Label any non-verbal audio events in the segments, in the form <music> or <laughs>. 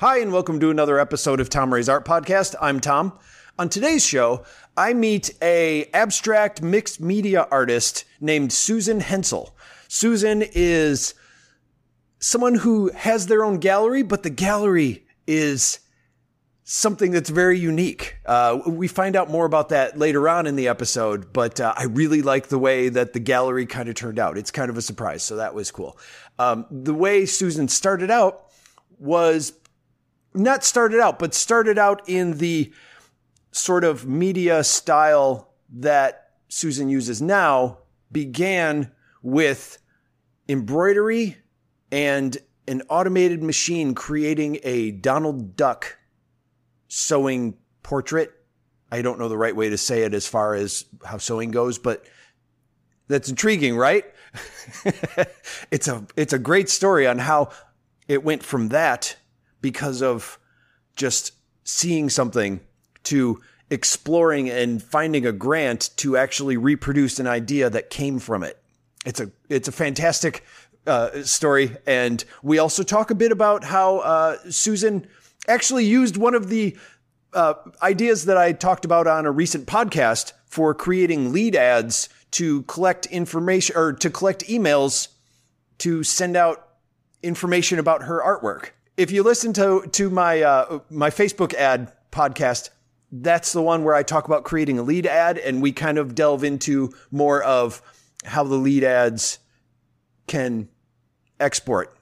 Hi, and welcome to another episode of Tom Ray's Art Podcast. I'm Tom. On today's show, I meet a abstract mixed media artist named Susan Hensel. Susan is someone who has their own gallery, but the gallery is something that's very unique. Uh, we find out more about that later on in the episode, but uh, I really like the way that the gallery kind of turned out. It's kind of a surprise, so that was cool. Um, the way Susan started out was not started out, but started out in the sort of media style that Susan uses now began with embroidery and an automated machine creating a Donald Duck sewing portrait. I don't know the right way to say it as far as how sewing goes, but that's intriguing, right? <laughs> it's a it's a great story on how it went from that because of just seeing something to exploring and finding a grant to actually reproduce an idea that came from it. It's a it's a fantastic uh, story, and we also talk a bit about how uh, Susan actually used one of the uh, ideas that I talked about on a recent podcast for creating lead ads to collect information or to collect emails to send out information about her artwork. If you listen to to my uh, my Facebook ad podcast, that's the one where I talk about creating a lead ad, and we kind of delve into more of how the lead ads can export.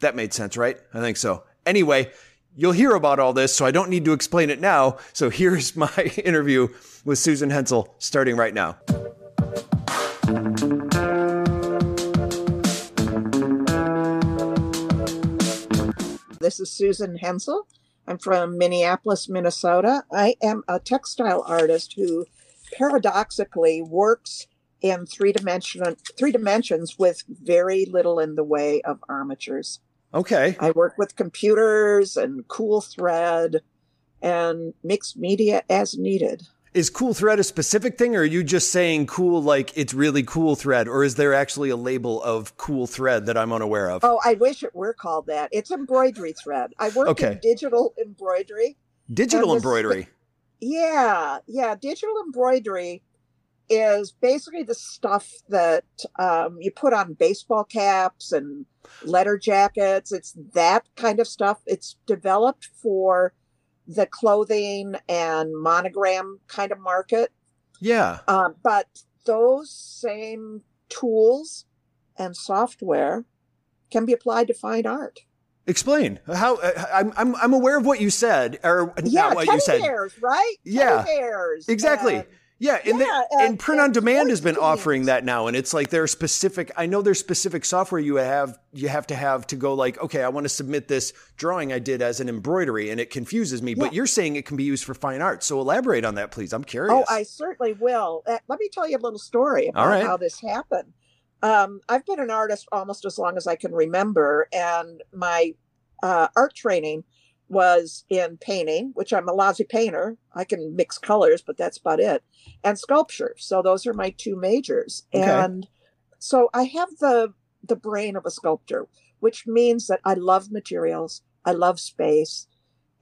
That made sense, right? I think so. Anyway, you'll hear about all this, so I don't need to explain it now. So here's my <laughs> interview with Susan Hensel starting right now. This is Susan Hensel. I'm from Minneapolis, Minnesota. I am a textile artist who paradoxically works in three dimension three dimensions with very little in the way of armatures. Okay. I work with computers and cool thread and mixed media as needed. Is cool thread a specific thing, or are you just saying cool like it's really cool thread, or is there actually a label of cool thread that I'm unaware of? Oh, I wish it were called that. It's embroidery thread. I work Okay. in digital embroidery. Digital embroidery. Yeah, yeah. Digital embroidery is basically the stuff that um, you put on baseball caps and letter jackets. It's that kind of stuff. It's developed for the clothing and monogram kind of market. Yeah. Um, but those same tools and software can be applied to fine art. Explain how. Uh, I'm I'm I'm aware of what you said, or Yeah, not what you said. bears, right? Yeah, teddy bears. Exactly. and- Yeah, and, Yeah, the, and and- print on demand has been offering that now, and it's like there's specific. I know there's specific software you have you have to have to go like, okay, I want to submit this drawing I did as an embroidery, and it confuses me. But you're saying it can be used for fine art, so elaborate on that, please. I'm curious. Oh, I certainly will. Uh, let me tell you a little story about right. how this happened. Um, I've been an artist almost as long as I can remember, and my uh, art training was in painting, which I'm a lousy painter. I can mix colors, but that's about it, and sculpture. So those are my two majors. Okay. And so I have the the brain of a sculptor, which means that I love materials, I love space,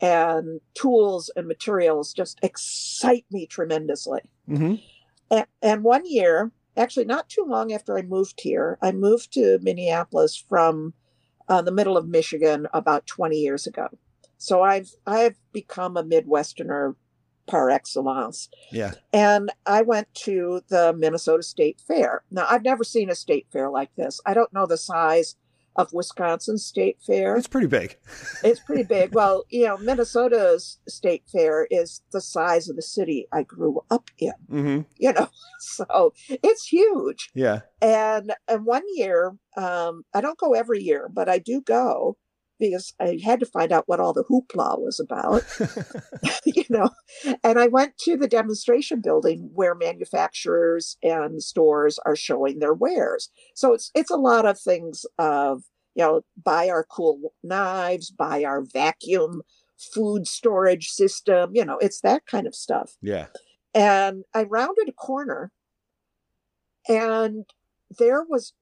and tools and materials just excite me tremendously. hmm And, and one year, actually not too long after I moved here, I moved to Minneapolis from uh, the middle of Michigan about 20 years ago. So I've I've become a Midwesterner par excellence. Yeah. And I went to the Minnesota State Fair. Now I've never seen a state fair like this. I don't know the size of Wisconsin State Fair It's pretty big. <laughs> it's pretty big. Well, you know, Minnesota's state fair is the size of the city I grew up in, hmm you know, <laughs> so it's huge. Yeah. And and one year, um, I don't go every year, but I do go because I had to find out what all the hoopla was about, <laughs> <laughs> you know. And I went to the demonstration building where manufacturers and stores are showing their wares. So it's it's a lot of things of you know, buy our cool knives, buy our vacuum food storage system, you know, it's that kind of stuff. yeah. And I rounded a corner and there was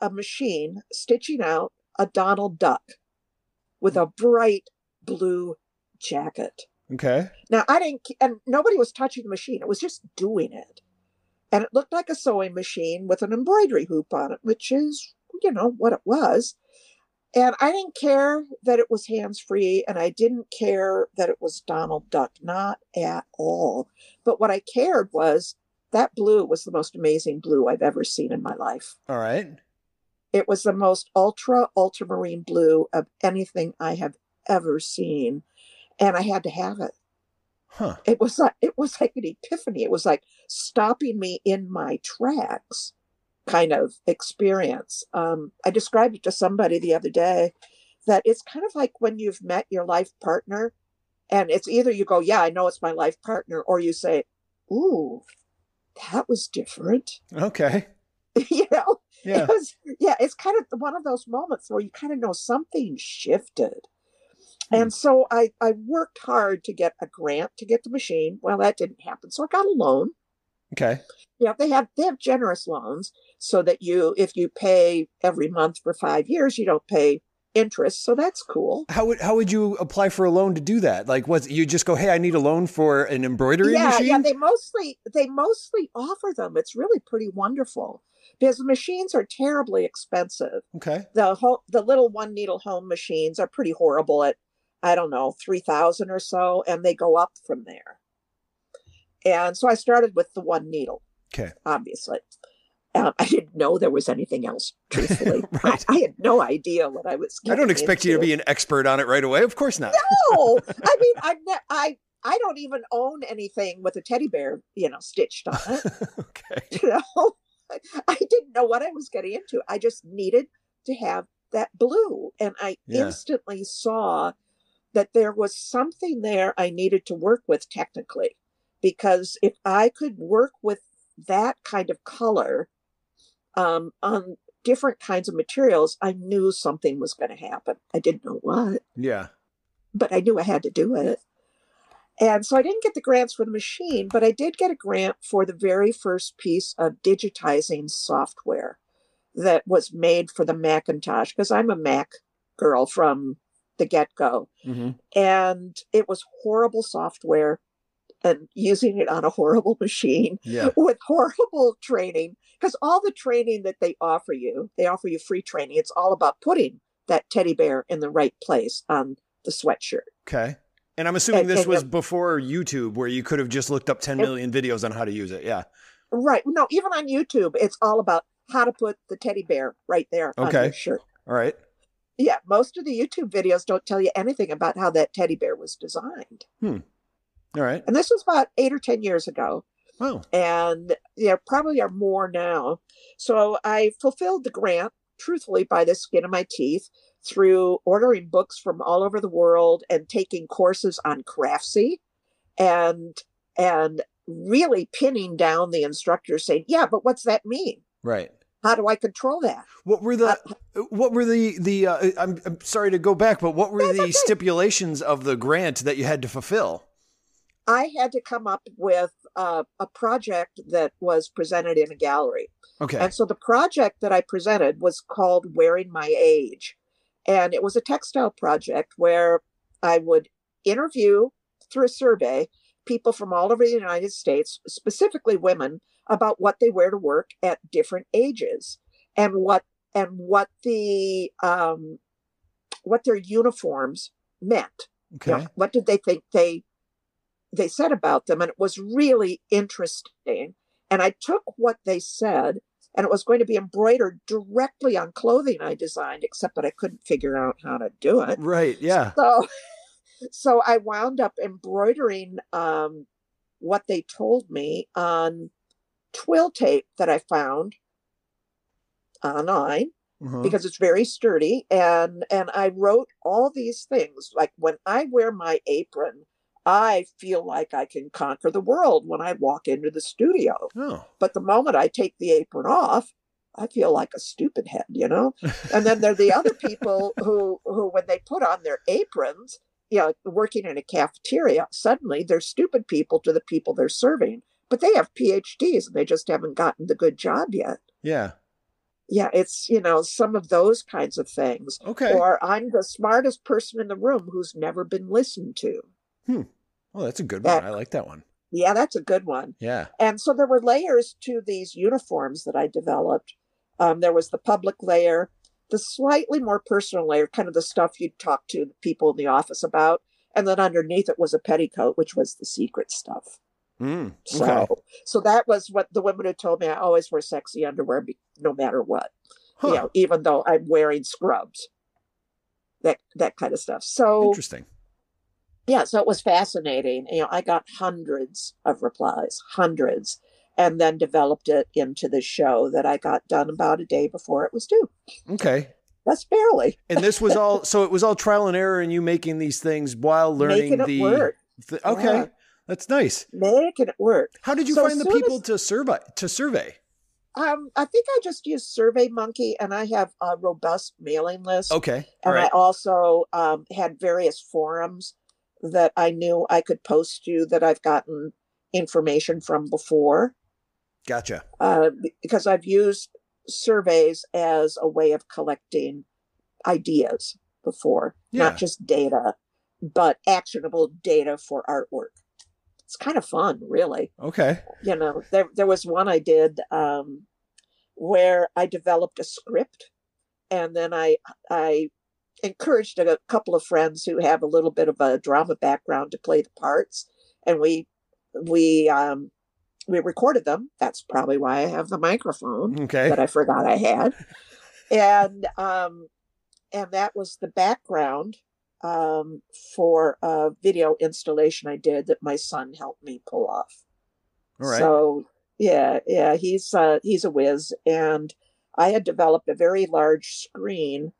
a machine stitching out a Donald Duck. With a bright blue jacket. Okay. Now I didn't, and nobody was touching the machine. It was just doing it. And it looked like a sewing machine with an embroidery hoop on it, which is, you know, what it was. And I didn't care that it was hands free, and I didn't care that it was Donald Duck, not at all. But what I cared was that blue was the most amazing blue I've ever seen in my life. All right. It was the most ultra ultramarine blue of anything I have ever seen, and I had to have it. Huh. It was like it was like an epiphany. It was like stopping me in my tracks kind of experience. Um, I described it to somebody the other day that it's kind of like when you've met your life partner, and it's either you go, Yeah, I know it's my life partner, or you say, Ooh, that was different. Okay. <laughs> you know? <laughs> Yeah. It was, yeah, it's kind of one of those moments where you kind of know something shifted. Hmm. And so I, I worked hard to get a grant to get the machine. Well, that didn't happen. So I got a loan. Okay. Yeah, they have they have generous loans so that you if you pay every month for five years, you don't pay interest. So that's cool. How would how would you apply for a loan to do that? Like, was you just go, hey, I need a loan for an embroidery yeah, machine? yeah. They mostly they mostly offer them. It's really pretty wonderful because the machines are terribly expensive. okay. The whole the little one needle home machines are pretty horrible at I don't know three thousand or so, and they go up from there. And so I started with the one needle. Okay. Obviously. Um, I didn't know there was anything else, <laughs> truthfully. Right. I, I had no idea what I was I don't expect you to be an expert on it right away. Of course not. No, <laughs> I mean, I, ne- I, I don't even own anything with a teddy bear, you know, stitched on it. <laughs> okay. You know, <laughs> I didn't know what I was getting into. I just needed to have that blue, and I Yeah. instantly saw that there was something there I needed to work with technically, because if I could work with that kind of color um, on different kinds of materials, I knew something was going to happen. I didn't know what Yeah. but I knew I had to do it. And so I didn't get the grants for the machine, but I did get a grant for the very first piece of digitizing software that was made for the Macintosh, because I'm a Mac girl from the get go. hmm And it was horrible software and using it on a horrible <laughs> machine Yeah. with horrible training. Because all the training that they offer you, they offer you free training. It's all about putting that teddy bear in the right place on the sweatshirt. Okay. And I'm assuming this was before YouTube, where you could have just looked up 10 million videos on how to use it. Yeah. Right. No, even on YouTube, it's all about how to put the teddy bear right there on Okay. your shirt. All right. Yeah, most of the YouTube videos don't tell you anything about how that teddy bear was designed. Hmm. All right. And this was about eight or 10 years ago. Oh. And there probably are more now. So I fulfilled the grant, truthfully, by the skin of my teeth through ordering books from all over the world and taking courses on Craftsy and and really pinning down the instructors saying, Yeah, but what's that mean? Right. How do I control that? What were the what were the the uh, I'm I'm sorry to go back, but what were the okay. stipulations of the grant that you had to fulfill? I had to come up with uh, a project that was presented in a gallery. Okay. And so the project that I presented was called Wearing My Age. And it was a textile project where I would interview through a survey people from all over the United States, specifically women, about what they wear to work at different ages and what and what the um, what their uniforms meant. You okay. know, what did they think they they said about them? And it was really interesting. And I took what they said, and it was going to be embroidered directly on clothing I designed, except that I couldn't figure out how to do it. Right. Yeah. So, <laughs> so I wound up embroidering um, what they told me on twill tape that I found online Uh-huh. because it's very sturdy and and I wrote all these things like when I wear my apron I feel like I can conquer the world when I walk into the studio Oh. but the moment I take the apron off I feel like a stupid head you know and then there are the <laughs> other people who who when they put on their aprons you know working in a cafeteria suddenly they're stupid people to the people they're serving but they have PhDs and they just haven't gotten the good job yet Yeah. yeah, it's you know some of those kinds of things. Okay. Or I'm the smartest person in the room who's never been listened to. Hmm. Oh, that's a good That- one. I like that one. Yeah, that's a good one. Yeah. And so there were layers to these uniforms that I developed. Um, there was the public layer, the slightly more personal layer, kind of the stuff you'd talk to the people in the office about. And then underneath it was a petticoat, which was the secret stuff. Mm. So, Okay. so that was what the women had told me. I always wear sexy underwear, no matter what. Huh. You know, even though I'm wearing scrubs, that that kind of stuff. So Interesting. Yeah, so it was fascinating. You know, I got hundreds of replies, hundreds, and then developed it into the show that I got done about a day before it was due. Okay. That's barely And this was all <laughs> so it was all trial and error and you making these things while learning making it the work, Okay. Yeah. That's nice. making it work. How did you So find the soon people as- to survey to survey? Um, I think I just used Survey Monkey, and I have a robust mailing list. Okay. All and I also um, had various forums that I knew I could post to that I've gotten information from before. Gotcha. uh, because I've used surveys as a way of collecting ideas before, Yeah. not just data, but actionable data for artwork. It's kind of fun, really. Okay. You know, there there was one I did um, where I developed a script, and then I I encouraged a couple of friends who have a little bit of a drama background to play the parts, and we we um, we recorded them. That's probably why I have the microphone Okay. that I forgot I had. <laughs> And um and that was the background um for a video installation I did that my son helped me pull off. All right. So yeah, yeah, he's uh he's a whiz and I had developed a very large screen,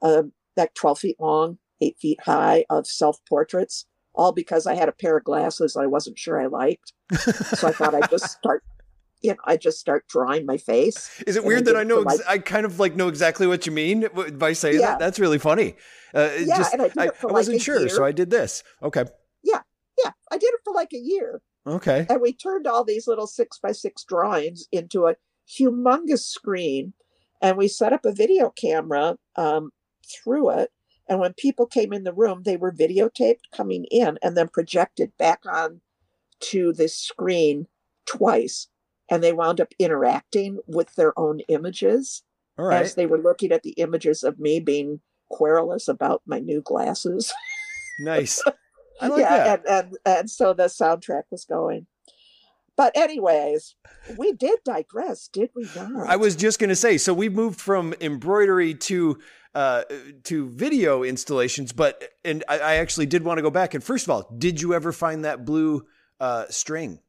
uh, like 12 feet long, eight feet high of self portraits, all because I had a pair of glasses I wasn't sure I liked. So I thought I'd just <laughs> start, you know, I just start drawing my face. Is it weird I that I know? Ex- I kind of like know exactly what you mean by saying Yeah. that. That's really funny. Uh, Yeah, just and I did I, it for I wasn't sure, so. I did this. Okay. Yeah, yeah, I did it for like a year. Okay. And we turned all these little six by six drawings into a humongous screen. And we set up a video camera um, through it. And when people came in the room, they were videotaped coming in and then projected back on to this screen twice. And they wound up interacting with their own images All right. as they were looking at the images of me being querulous about my new glasses. <laughs> Nice. I like that. and, and and so the soundtrack was going. But anyways, we did digress, did we not? I was just going to say, so we moved from embroidery to uh, to video installations, but and I, I actually did want to go back. And first of all, did you ever find that blue uh, string?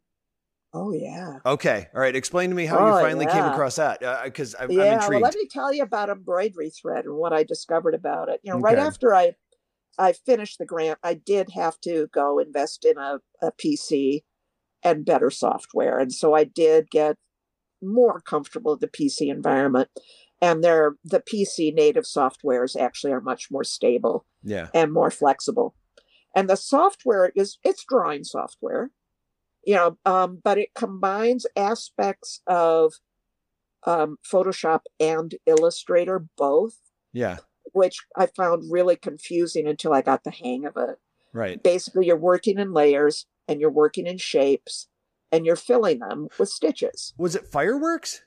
Oh yeah. Okay, all right. Explain to me how Oh, you finally came across that, because I'm, I'm yeah, well, let me tell you about embroidery thread and what I discovered about it. You know, right after I I finished the grant, I did have to go invest in a, a PC and better software. And so I did get more comfortable with the PC environment. And their the PC native softwares actually are much more stable yeah. and more flexible. And the software is it's drawing software, you know, um, but it combines aspects of um, Photoshop and Illustrator both, Yeah. which I found really confusing until I got the hang of it. Right. Basically, you're working in layers and you're working in shapes and you're filling them with stitches. Was it fireworks?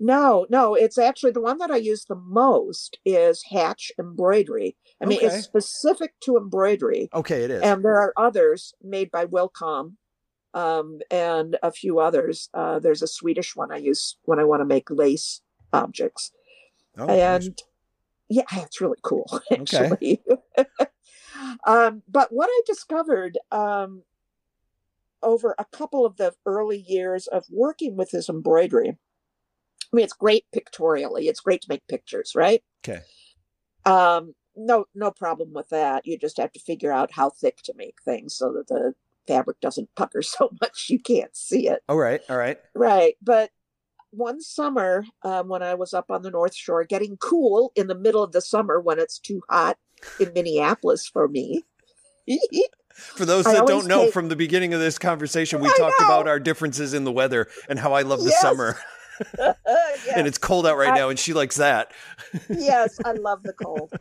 No, no, it's actually the one that I use the most is Hatch embroidery. I mean, Okay. it's specific to embroidery. Okay, it is. and there are others made by Wilcom um, and a few others. Uh, there's a Swedish one I use when I want to make lace objects, oh, nice. and yeah, <laughs> it's really cool <laughs> actually. <laughs> um, but what I discovered um, over a couple of the early years of working with this embroidery, I mean, it's great pictorially. It's great to make pictures, right? Okay. Um, no, no problem with that. You just have to figure out how thick to make things so that the fabric doesn't pucker <laughs> so much you can't see it. All right. All right. Right. But one summer, um, when I was up on the North Shore, getting cool in the middle of the summer when it's too hot in Minneapolis for me. <laughs> For those that don't know, take- from the beginning of this conversation, we I talked know. about our differences in the weather and how I love the Yes. summer. <laughs> yes. and it's cold out right I- now, and she likes that. yes, I <laughs> love the cold.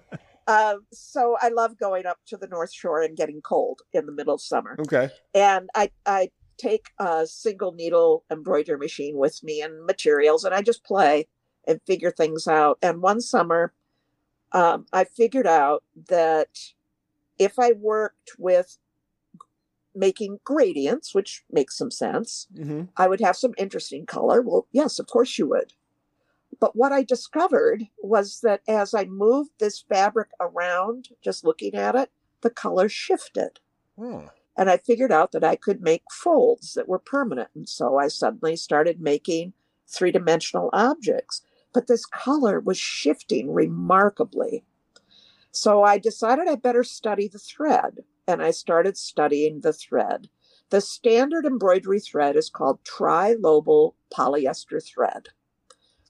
Um, so I love going up to the North Shore and getting cold in the middle of summer. Okay. And I I take a single needle embroidery machine with me and materials, and I just play and figure things out. And one summer, um, I figured out that if I worked with making gradients, which makes some sense, Mm-hmm. I would have some interesting color. Well, yes, of course you would. But what I discovered was that as I moved this fabric around, just looking at it, the color shifted. Oh. And I figured out that I could make folds that were permanent. And so I suddenly started making three dimensional objects. But this color was shifting remarkably. So I decided I better study the thread. And I started studying the thread. The standard embroidery thread is called trilobal polyester thread.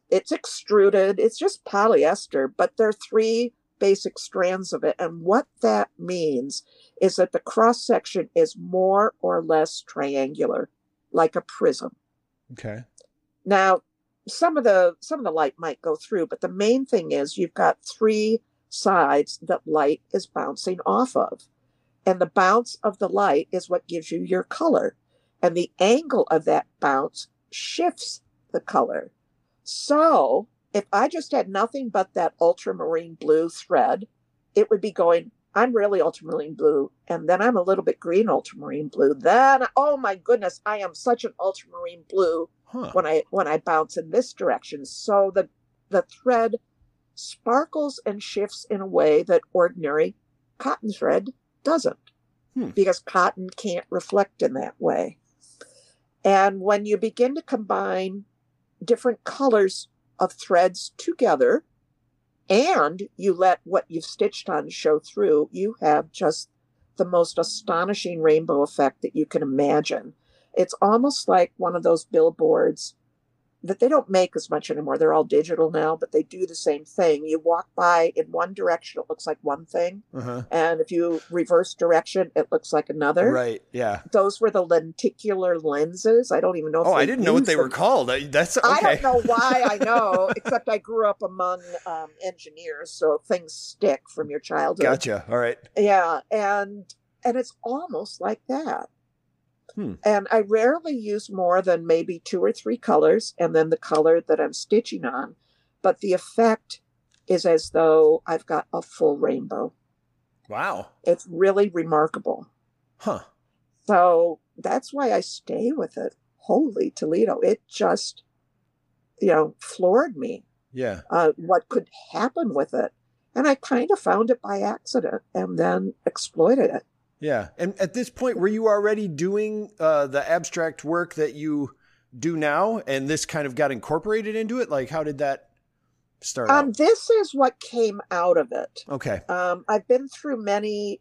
It's extruded, it's just polyester, but there are three basic strands of it. And what that means is that the cross section is more or less triangular, like a prism. Okay. Now, some of the some of the light might go through, but the main thing is you've got three sides that light is bouncing off of. And the bounce of the light is what gives you your color. And the angle of that bounce shifts the color. So if I just had nothing but that ultramarine blue thread, it would be going, I'm really ultramarine blue, and then I'm a little bit green ultramarine blue. Then, oh my goodness, I am such an ultramarine blue Huh. when I when I bounce in this direction. So the the thread sparkles and shifts in a way that ordinary cotton thread doesn't. Hmm. Because cotton can't reflect in that way. And when you begin to combine different colors of threads together and you let what you've stitched on show through, you have just the most astonishing rainbow effect that you can imagine. It's almost like one of those billboards that they don't make as much anymore. They're all digital now, but they do the same thing. You walk by in one direction, it looks like one thing. Uh-huh. And if you reverse direction, it looks like another. Right. Yeah. Those were the lenticular lenses. I don't even know if Oh, I didn't know what they were called. I- That's I don't know why I <laughs> know, except I grew up among um, engineers, so things stick from your childhood. Gotcha. All right. Yeah, and and it's almost like that. Hmm. And I rarely use more than maybe two or three colors, and then the color that I'm stitching on. But the effect is as though I've got a full rainbow. Wow. It's really remarkable. Huh. So that's why I stay with it. Holy Toledo. It just, you know, floored me Yeah. uh, what could happen with it. And I kind of found it by accident and then exploited it. Yeah. And at this point, were you already doing uh, the abstract work that you do now, and this kind of got incorporated into it? Like, how did that start? Um, out? this is what came out of it. Okay. Um, I've been through many,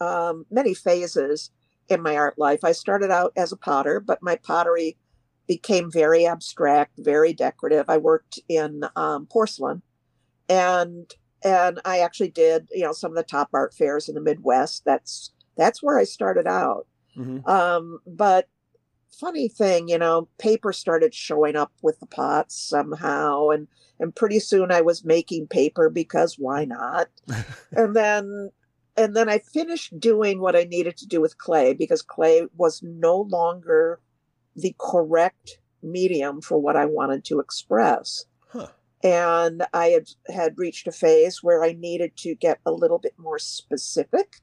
um, many phases in my art life. I started out as a potter, but my pottery became very abstract, very decorative. I worked in um, porcelain, and and I actually did you know some of the top art fairs in the Midwest. That's that's where I started out. hmm Um, but funny thing, you know, paper started showing up with the pots somehow, and and pretty soon I was making paper because why not? <laughs> and then and then I finished doing what I needed to do with clay because clay was no longer the correct medium for what I wanted to express. Huh. And I had had reached a phase where I needed to get a little bit more specific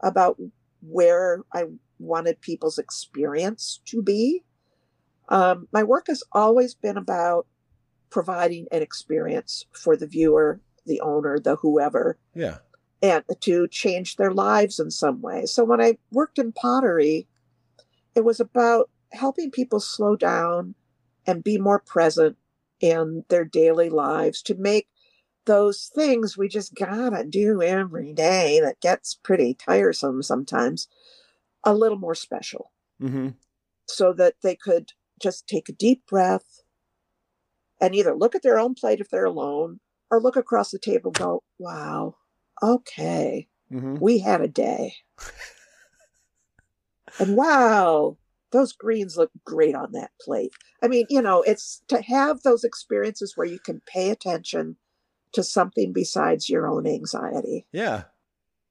about where I wanted people's experience to be. Um, my work has always been about providing an experience for the viewer, the owner, the whoever, Yeah. and to change their lives in some way. So when I worked in pottery, it was about helping people slow down and be more present in their daily lives to make those things we just gotta do every day that gets pretty tiresome sometimes a little more special hmm so that they could just take a deep breath and either look at their own plate if they're alone or look across the table and go, wow, okay, hmm we had a day. and wow, those greens look great on that plate. I mean, you know, it's to have those experiences where you can pay attention to something besides your own anxiety. Yeah.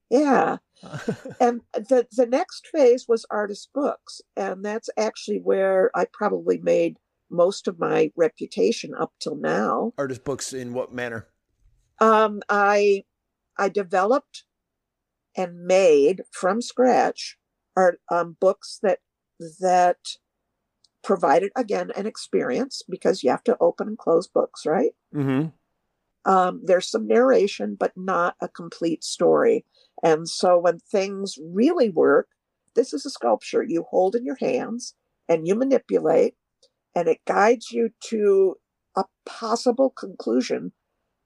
Yeah. <laughs> and the the next phase was artist books, and that's actually where I probably made most of my reputation up till now. Artist books in what manner? Um, I I developed and made from scratch art um, books that that provided again an experience because you have to open and close books, right? Mm-hmm. Um, there's some narration, but not a complete story. And so when things really work, this is a sculpture you hold in your hands and you manipulate, and it guides you to a possible conclusion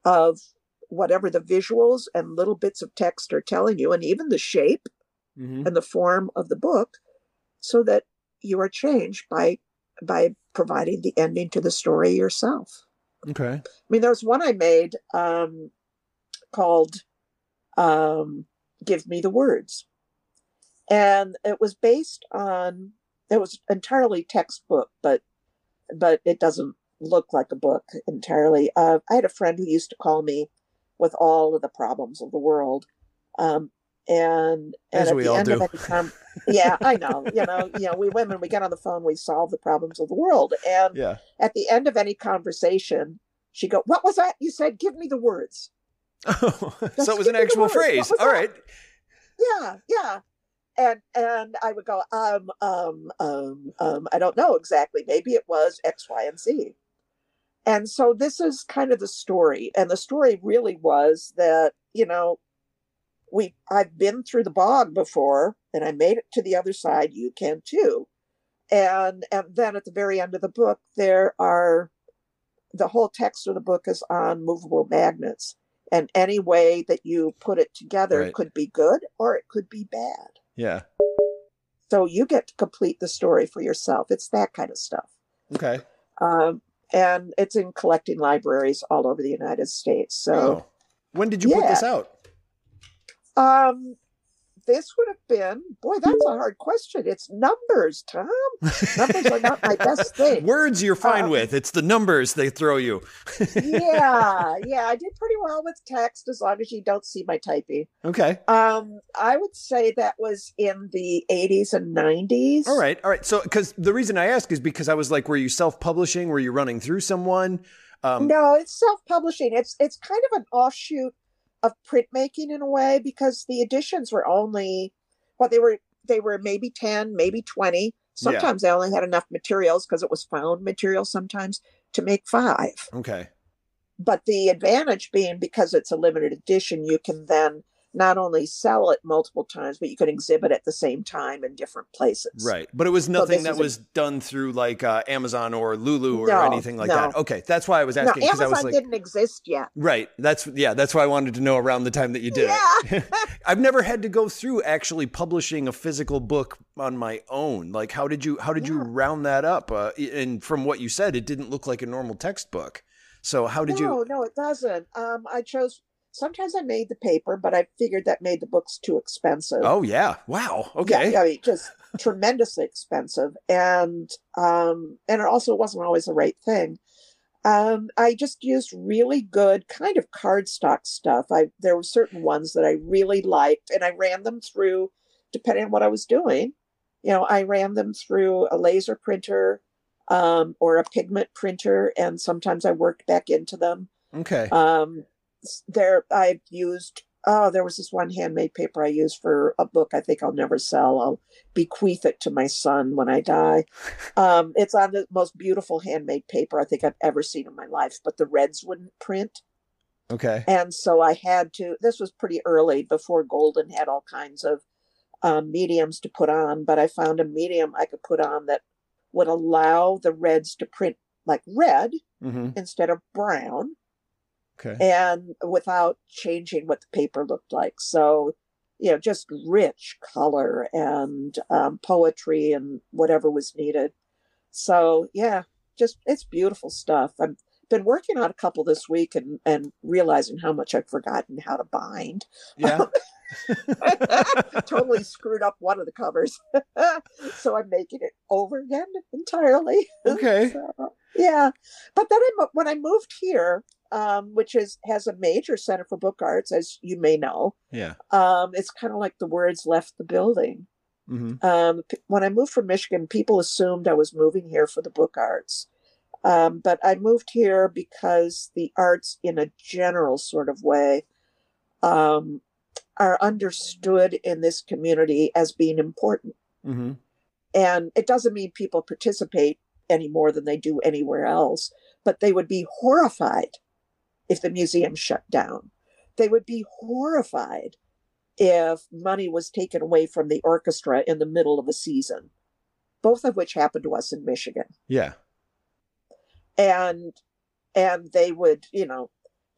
of whatever the visuals and little bits of text are telling you, and even the shape Mm-hmm. and the form of the book, so that you are changed by by providing the ending to the story yourself. Okay. I mean, there was one I made um, called um, "Give Me the Words," and it was based on. It was entirely textbook, but but it doesn't look like a book entirely. Uh, I had a friend who used to call me with all of the problems of the world, um, and and As at we the all end do. of any com- yeah, I know. You know, you know, we women we get on the phone, we solve the problems of the world, and Yeah. at the end of any conversation, she go, "What was that you said? Give me the words." <laughs> Oh, so it was an actual phrase. All that? right. Yeah, yeah. And and I would go, um, um, um, um, I don't know exactly. Maybe it was X, Y, and Z. And so this is kind of the story. And the story really was that, you know, we I've been through the bog before and I made it to the other side. You can too. And and then at the very end of the book, there are the whole text of the book is on movable magnets. And any way that you put it together Right. could be good or it could be bad. Yeah. So you get to complete the story for yourself. It's that kind of stuff. Okay. Um, and it's in collecting libraries all over the United States. So oh. When did you put this out? um, this would have been, boy, that's a hard question. It's numbers, Tom. Numbers are not my best <laughs> thing. Words you're fine Um, with. It's the numbers they throw you. yeah, <laughs> yeah, I did pretty well with text as long as you don't see my typing. Okay. Um, I would say that was in the 80s and 90s. All right. All right. So, because the reason I ask is because I was like, were you self publishing? Were you running through someone? Um, no, it's self-publishing. It's it's kind of an offshoot of printmaking in a way because the editions were only well, they were they were maybe 10, maybe 20. Sometimes I only had enough materials because it was found material sometimes to make five. Okay. But the advantage being because it's a limited edition, you can then not only sell it multiple times, but you can exhibit at the same time in different places. Right. But it was nothing that that is a- was done through like uh, Amazon or Lulu or No, anything like no. that. Okay. That's why I was No, asking. Because I Amazon was like, didn't exist yet. right. That's, yeah, that's why I wanted to know around the time that you did it. <laughs> I've never had to go through actually publishing a physical book on my own. Like, how did you, how did you round that up? Uh, and from what you said, it didn't look like a normal textbook. So how did no, you, No, no, it doesn't. Um, I chose. Sometimes I made the paper, but I figured that made the books too expensive. oh yeah. Wow. Okay. Yeah, I mean, just <laughs> tremendously expensive, and um, and it also wasn't always the right thing. Um, I just used really good kind of cardstock stuff. I there were certain ones that I really liked, and I ran them through, depending on what I was doing. You know, I ran them through a laser printer um, or a pigment printer, and sometimes I worked back into them. Okay. Um, there, I've used. Oh, there was this one handmade paper I used for a book. I think I'll never sell. I'll bequeath it to my son when I die. Um, it's on the most beautiful handmade paper I think I've ever seen in my life, but the reds wouldn't print, Okay. and so I had to. This was pretty early before Golden had all kinds of um, mediums to put on, but I found a medium I could put on that would allow the reds to print like red Mm-hmm. instead of brown Okay. and without changing what the paper looked like. So, you know, just rich color and um, poetry and whatever was needed. So, yeah, just it's beautiful stuff. I've been working on a couple this week and, and realizing how much I've forgotten how to bind. Yeah. <laughs> totally screwed up one of the covers. <laughs> so I'm making it over again entirely. Okay. <laughs> So, yeah. But then I, when I moved here, um, which is has a major center for book arts, as you may know. Yeah. Um, it's kind of like the words left the building. Mm-hmm. Um, when I moved from Michigan, people assumed I was moving here for the book arts. Um, but I moved here because the arts, in a general sort of way, um, are understood in this community as being important. Mm-hmm. And it doesn't mean people participate any more than they do anywhere else, but they would be horrified if the museum shut down. They would be horrified if money was taken away from the orchestra in the middle of a season, both of which happened to us in Michigan. Yeah. And and they would, you know,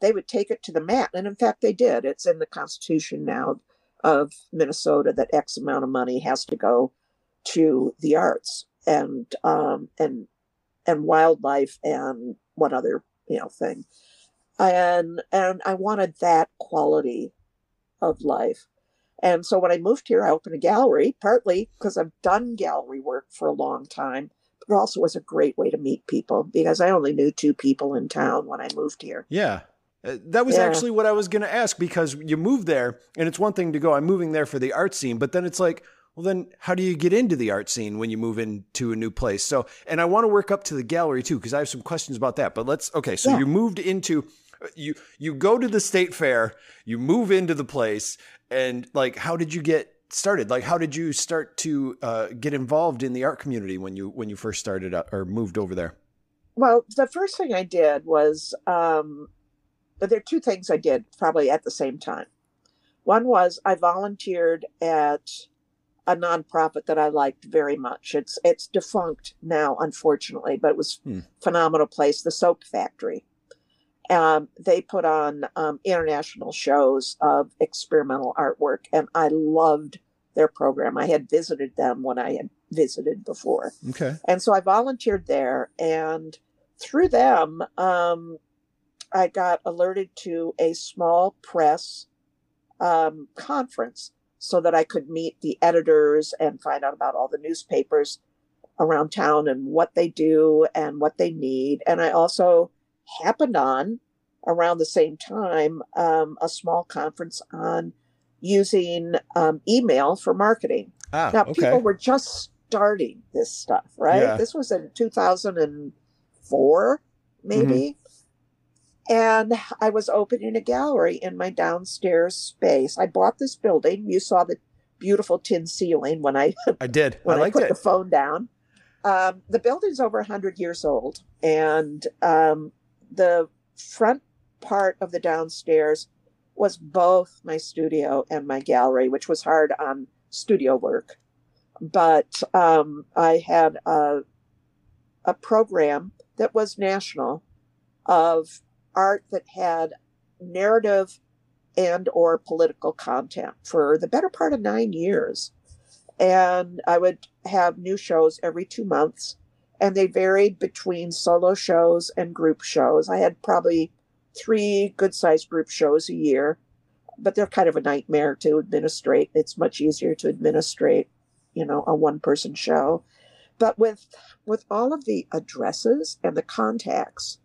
they would take it to the mat. And in fact they did. It's in the constitution now of Minnesota that X amount of money has to go to the arts and um and and wildlife and one other, you know, thing. And and I wanted that quality of life. And so when I moved here, I opened a gallery, partly because I've done gallery work for a long time, but also was a great way to meet people because I only knew two people in town when I moved here. Yeah. Uh, that was Yeah. actually what I was going to ask because you move there and it's one thing to go, I'm moving there for the art scene, but then it's like, well, then how do you get into the art scene when you move into a new place? So, and I want to work up to the gallery too, because I have some questions about that. But let's, okay, so Yeah. you moved into, you, you go to the state fair, you move into the place, and like, how did you get started? Like, how did you start to uh, get involved in the art community when you, when you first started up or moved over there? Well, the first thing I did was um, there are two things I did probably at the same time. One was I volunteered at a nonprofit that I liked very much. It's it's defunct now, unfortunately, but it was Hmm. phenomenal place, the Soap Factory. Um, they put on um, international shows of experimental artwork, and I loved their program. I had visited them when I had visited before. Okay. And so I volunteered there, and through them, um, I got alerted to a small press um, conference so that I could meet the editors and find out about all the newspapers around town and what they do and what they need. And I also happened on around the same time um, a small conference on using um, email for marketing. Ah, Now, okay. people were just starting this stuff, right? Yeah. This was in 2004, maybe. And I was opening a gallery in my downstairs space. I bought this building. You saw the beautiful tin ceiling when I <laughs> I did. when I I, put it. the phone down. Um, the building's over 100 years old, and um, the front part of the downstairs was both my studio and my gallery, which was hard on studio work. But um, I had a, a program that was national of art that had narrative and or political content for the better part of nine years and I would have new shows every two months, and they varied between solo shows and group shows. I had probably three good sized group shows a year, but they're kind of a nightmare to administrate. It's much easier to administrate, you know, a one person show. But with with all of the addresses and the contacts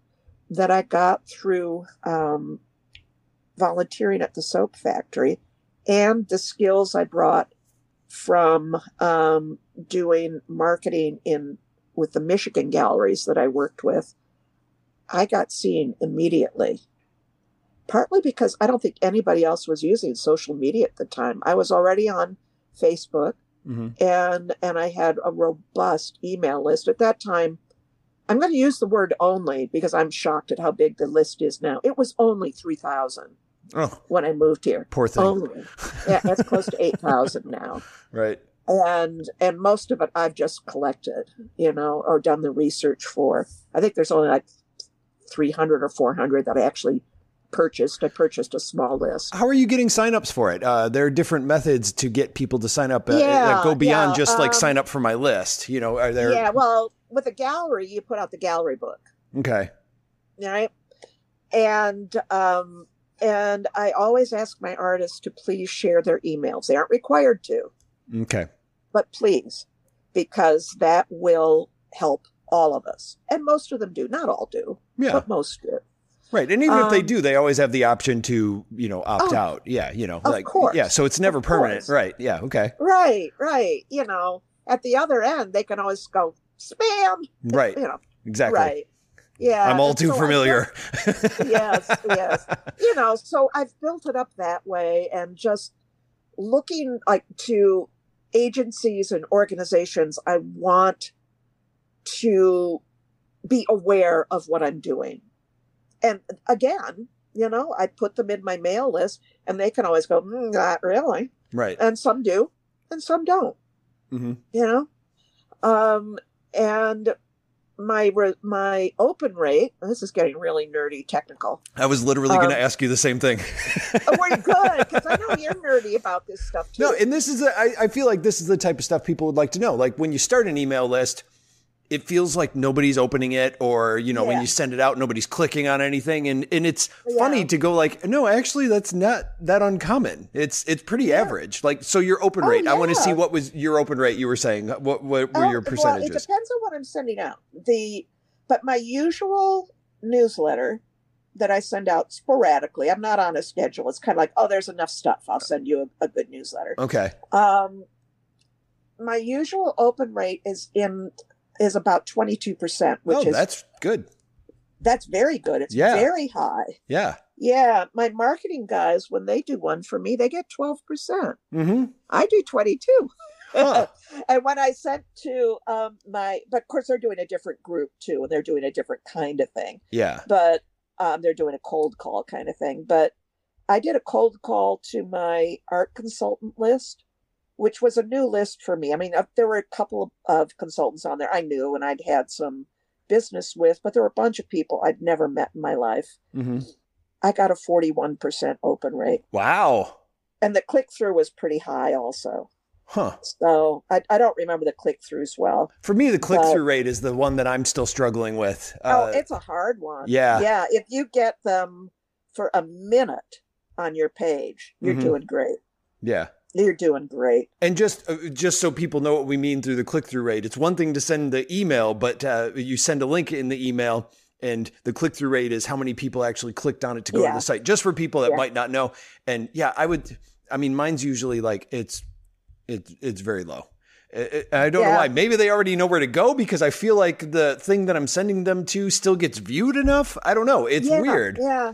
that I got through um, volunteering at the soap factory, and the skills I brought from um, doing marketing in with the Michigan galleries that I worked with, I got seen immediately. Partly because I don't think anybody else was using social media at the time. I was already on Facebook hmm and and I had a robust email list at that time. I'm going to use the word only because I'm shocked at how big the list is now. It was only 3,000 Oh, when I moved here. poor thing. Only. Yeah, that's close to 8,000 now <laughs> Right. And and most of it I've just collected, you know, or done the research for. I think there's only like 300 or 400 that I actually purchased. I purchased a small list. How are you getting signups for it? Uh, there are different methods to get people to sign up uh, Yeah, that go beyond yeah, just like um, sign up for my list. You know, are there? Yeah, well, with a gallery, you put out the gallery book, Okay. right? And um, and I always ask my artists to please share their emails. They aren't required to, Okay. But please, because that will help all of us. And most of them do. Not all do, Yeah. but most do. Right. And even if they Um, do, they always have the option to, you know, opt Oh, out. Yeah. You know, of like, course. yeah. So it's never permanent. course. Right. Yeah. Okay. Right, right. You know, at the other end, they can always go spam. Right. You know, Exactly. right. Yeah. I'm all too so familiar. built- yes, yes. You know, so I've built it up that way and just looking like to agencies and organizations, I want to be aware of what I'm doing. And again, you know, I put them in my mail list and they can always go, mm, not really. Right. And some do, and some don't hmm you know um and my my open rate this is getting really nerdy technical I was literally going to Um, ask you the same thing. oh we're good because i know you're nerdy about this stuff too No, and this is, I, I feel like this is the type of stuff people would like to know. Like when you start an email list, it feels like nobody's opening it, or you know, when you send it out, nobody's clicking on anything, and and it's Yeah. funny to go like, no, actually, that's not that uncommon. It's it's pretty average. Like so, your open Oh, rate. I want to see what was your open rate. You were saying what what were Oh, your well, it depends on what i'm sending out the but my usual newsletter that i send out sporadically i'm not on a schedule it's kind of like oh there's enough stuff i'll send you a, a good newsletter okay, um my usual open rate is in is about 22% which oh, is that's good. that's very good. It's Yeah. very high. Yeah. Yeah, my marketing guys, when they do one for me, they get 12%. Mm-hmm. I do 22. Huh. <laughs> and when I sent to um, my, but of course they're doing a different group too, and they're doing a different kind of thing. Yeah. But um, they're doing a cold call kind of thing. But I did a cold call to my art consultant list, which was a new list for me. I mean, uh, there were a couple of, consultants on there I knew and I'd had some business with, but there were a bunch of people I'd never met in my life. Mm-hmm. I got a 41% open rate. Wow. And the click through was pretty high also. Huh. So I, I don't remember the click throughs well. For me, the click through rate is the one that I'm still struggling with. oh, Uh, it's a hard one. yeah. Yeah. If you get them for a minute on your page, you're Mhm. doing great. yeah. You're doing great. And just uh, just so people know what we mean through the click through rate, it's one thing to send the email, but uh, you send a link in the email, and the click through rate is how many people actually clicked on it to go to the site. Just for people that Yeah. might not know. And yeah, I would. I mean, mine's usually like it's it's it's very low. I- don't know why. Maybe they already know where to go because I feel like the thing that I'm sending them to still gets viewed enough. I don't know. It's yeah, weird. Yeah.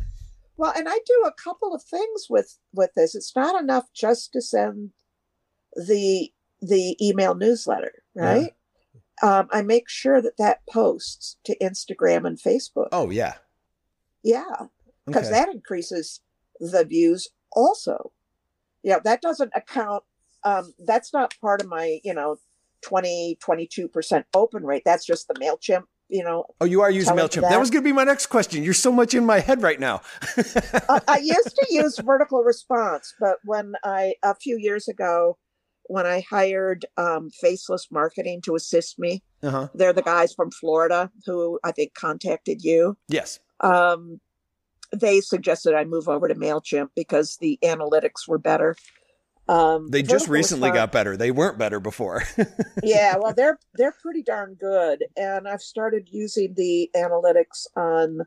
Well, and I do a couple of things with with this. It's not enough just to send the the email newsletter, right? Um, I make sure that that posts to Instagram and Facebook. Oh yeah. Yeah, because Okay. that increases the views also. Yeah, that doesn't account. Um, that's not part of my, you know, 20, 22% open rate. That's just the MailChimp, you know. Oh, you are using Mailchimp. That that- was going to be my next question. You're so much in my head right now. <laughs> I, I used to use VerticalResponse, but when I, a few years ago, when I hired um, Faceless Marketing to assist me, uh huh. they're the guys from Florida who I think contacted you. Yes. um, they suggested I move over to Mailchimp because the analytics were better. Um, They just recently got better. They weren't better before. <laughs> yeah, well, they're they're pretty darn good, and I've started using the analytics on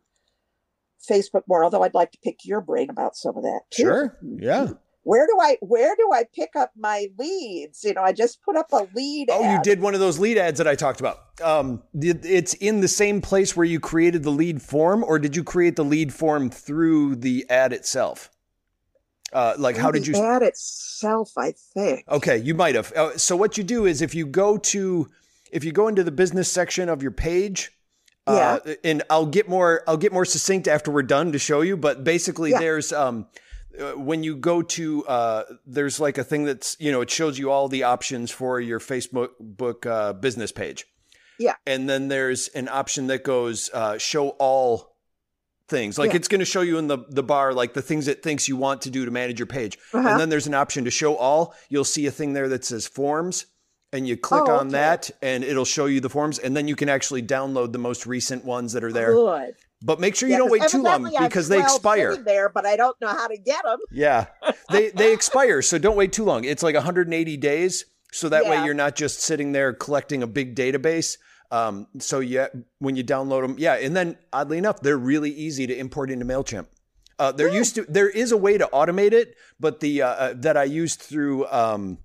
Facebook more. Although I'd like to pick your brain about some of that too. sure. Yeah. Where do I where do I pick up my leads? You know, I just put up a lead. Oh, you did one of those lead ads that I talked about. Um, it's in the same place where you created the lead form, or did you create the lead form through the ad itself? Uh, like, how did you? ad itself? I think. Okay, you might have. Uh, so what you do is if you go to if you go into the business section of your page, uh, and I'll get more I'll get more succinct after we're done to show you. But basically, Yeah. there's um uh, when you go to uh there's like a thing that's you know it shows you all the options for your Facebook book uh, business page. Yeah. and then there's an option that goes uh, show all things like Yeah. it's going to show you in the the bar like the things it thinks you want to do to manage your page Uh-huh. and then there's an option to show all. You'll see a thing there that says forms, and you click Oh, on okay. that, and it'll show you the forms. And then you can actually download the most recent ones that are there. Good. But make sure you Yeah, don't wait too long evidently I have because they expire. there, but I don't know how to get them. Yeah. They they <laughs> expire, so don't wait too long. It's like 180 days, so that way you're not just sitting there collecting a big database. Um, so yeah, when you download them, yeah, and then oddly enough, they're really easy to import into Mailchimp. Uh, there used to there is a way to automate it, but the uh, uh, that I used through um,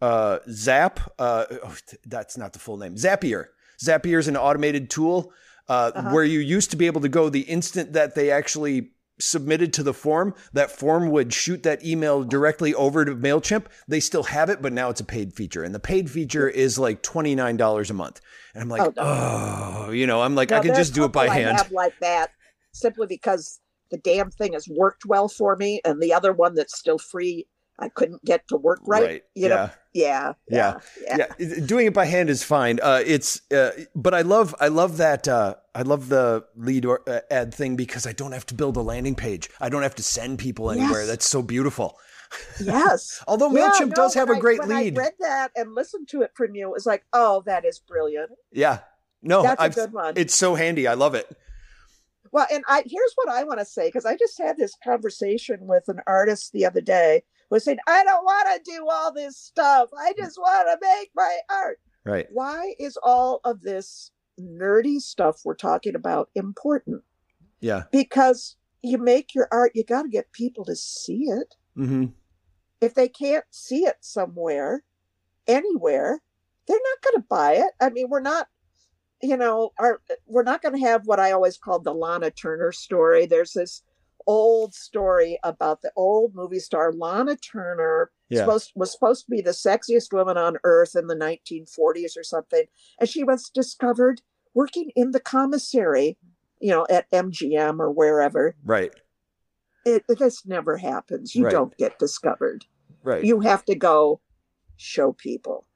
uh, Zap, uh, oh, that's not the full name, Zapier. Zapier is an automated tool uh, Uh-huh. where you used to be able to go the instant that they actually submitted to the form, that form would shoot that email directly over to MailChimp. They still have it, but now it's a paid feature. And the paid feature is like $29 a month. And I'm like, Oh, oh, you know, I'm like, I can just do it by I hand. have like that simply because the damn thing has worked well for me, and the other one that's still free, I couldn't get to work right. You know, yeah. yeah, yeah, yeah. doing it by hand is fine. Uh, it's, uh, but I love, I love that. Uh, I love the lead or, uh, ad thing because I don't have to build a landing page. I don't have to send people anywhere. Yes. That's so beautiful. Yes. <laughs> Although Yeah, no, does have a a I- great when lead. I read that and listened to it from you, it was like, oh, that is brilliant. yeah. No, That's a I've, good one. it's so handy. I love it. Well, and I here's what I want to say because I just had this conversation with an artist the other day who was saying, I don't want to do all this stuff. I just want to make my art. Right. Why is all of this nerdy stuff we're talking about important? Yeah. Because you make your art, you got to get people to see it. Mm-hmm. If they can't see it somewhere, anywhere, they're not going to buy it. I mean, we're not you know, our we're not going to have what I always called the Lana Turner story. There's this old story about the old movie star Lana Turner Yeah. supposed was supposed to be the sexiest woman on earth in the 1940s or something, and she was discovered working in the commissary, you know, at MGM or wherever. Right. It, this never happens. You Right. don't get discovered. Right. You have to go show people.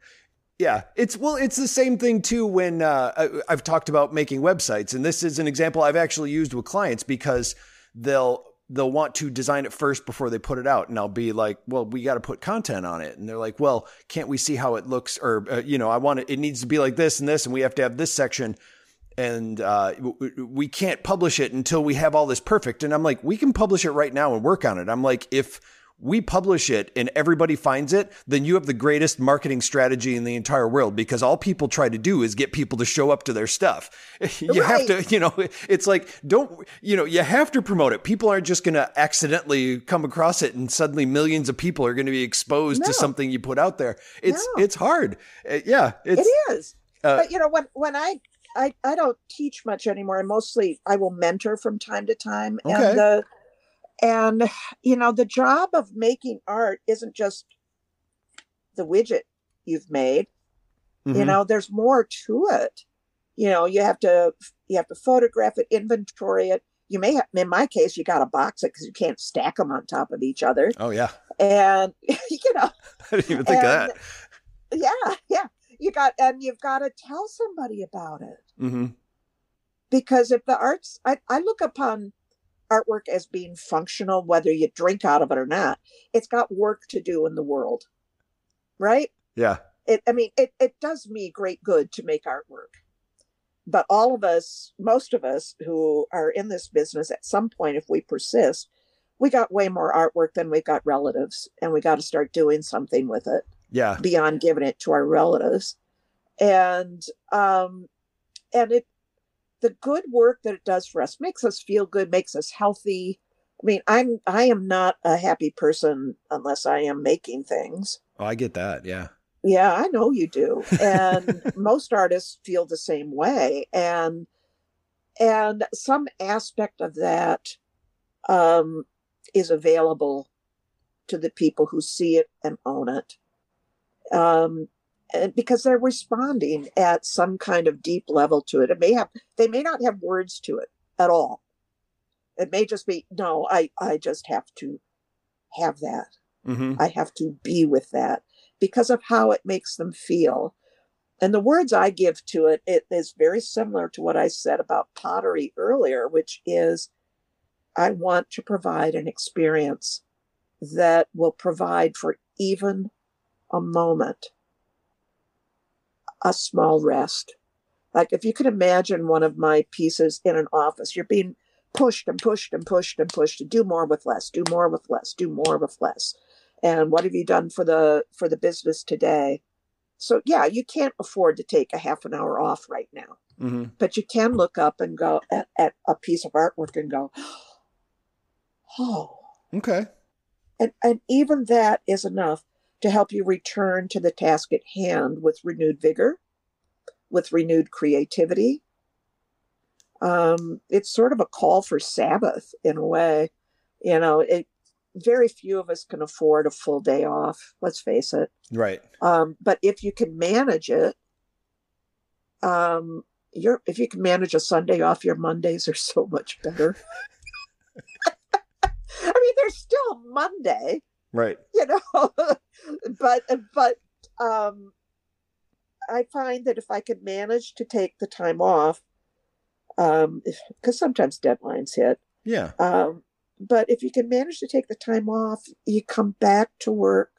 Yeah, it's well, it's the same thing too. When uh, I, I've talked about making websites, and this is an example I've actually used with clients because they'll they'll want to design it first before they put it out, and I'll be like, "Well, we got to put content on it," and they're like, "Well, can't we see how it looks?" Or uh, you know, I want it. It needs to be like this and this, and we have to have this section. And uh, we can't publish it until we have all this perfect. And I'm like, we can publish it right now and work on it. I'm like, if we publish it and everybody finds it, then you have the greatest marketing strategy in the entire world because all people try to do is get people to show up to their stuff. <laughs> You have to, you know, it's like, don't, you know, you have to promote it. People aren't just going to accidentally come across it and suddenly millions of people are going to be exposed No. to something you put out there. It's, No. it's hard. Uh, yeah. It's, it is. uh, but you know, when when I, I I don't teach much anymore. I mostly I will mentor from time to time. Okay. And the and you know, the job of making art isn't just the widget you've made. You mhm. know, there's more to it. You know, you have to you have to photograph it, inventory it. You may have, in my case, you got to box it because you can't stack them on top of each other. Oh yeah. And <laughs> you know, I didn't even think of that. yeah, yeah, you got, and you've got to tell somebody about it. hmm because if the arts I, I look upon artwork as being functional whether you drink out of it or not it's got work to do in the world right Yeah. it i mean it, it does me great good to make artwork but all of us most of us who are in this business at some point if we persist we got way more artwork than we've got relatives and we got to start doing something with it Yeah. beyond giving it to our relatives and um and it the good work that it does for us makes us feel good makes us healthy i mean i'm i am not a happy person unless i am making things Oh, I get that. Yeah. yeah i know you do <laughs> and most artists feel the same way and and some aspect of that um is available to the people who see it and own it um because they're responding at some kind of deep level to it. It may have they may not have words to it at all. It may just be no i i just have to have that. Hmm I have to be with that because of how it makes them feel. And the words I give to it, it is very similar to what I said about pottery earlier, which is I want to provide an experience that will provide for even a moment a small rest, Like if you can imagine one of my pieces in an office, you're being pushed and pushed and pushed and pushed to do more with less, do more with less, do more with less. And what have you done for the for the business today? So yeah, you can't afford to take a half an hour off right now. Mm-hmm. But you can look up and go at, at a piece of artwork and go, oh. Okay. And and even that is enough to help you return to the task at hand with renewed vigor, with renewed creativity. Um, it's sort of a call for Sabbath in a way. You know, it very few of us can afford a full day off, let's face it. Right. Um, but if you can manage it, um, you're if you can manage a Sunday off, your Mondays are so much better. <laughs> I mean, there's still Monday, Right. <laughs> you know, <laughs> but but um, I find that if I could manage to take the time off, um, because sometimes deadlines hit, Yeah. um, but if you can manage to take the time off, you come back to work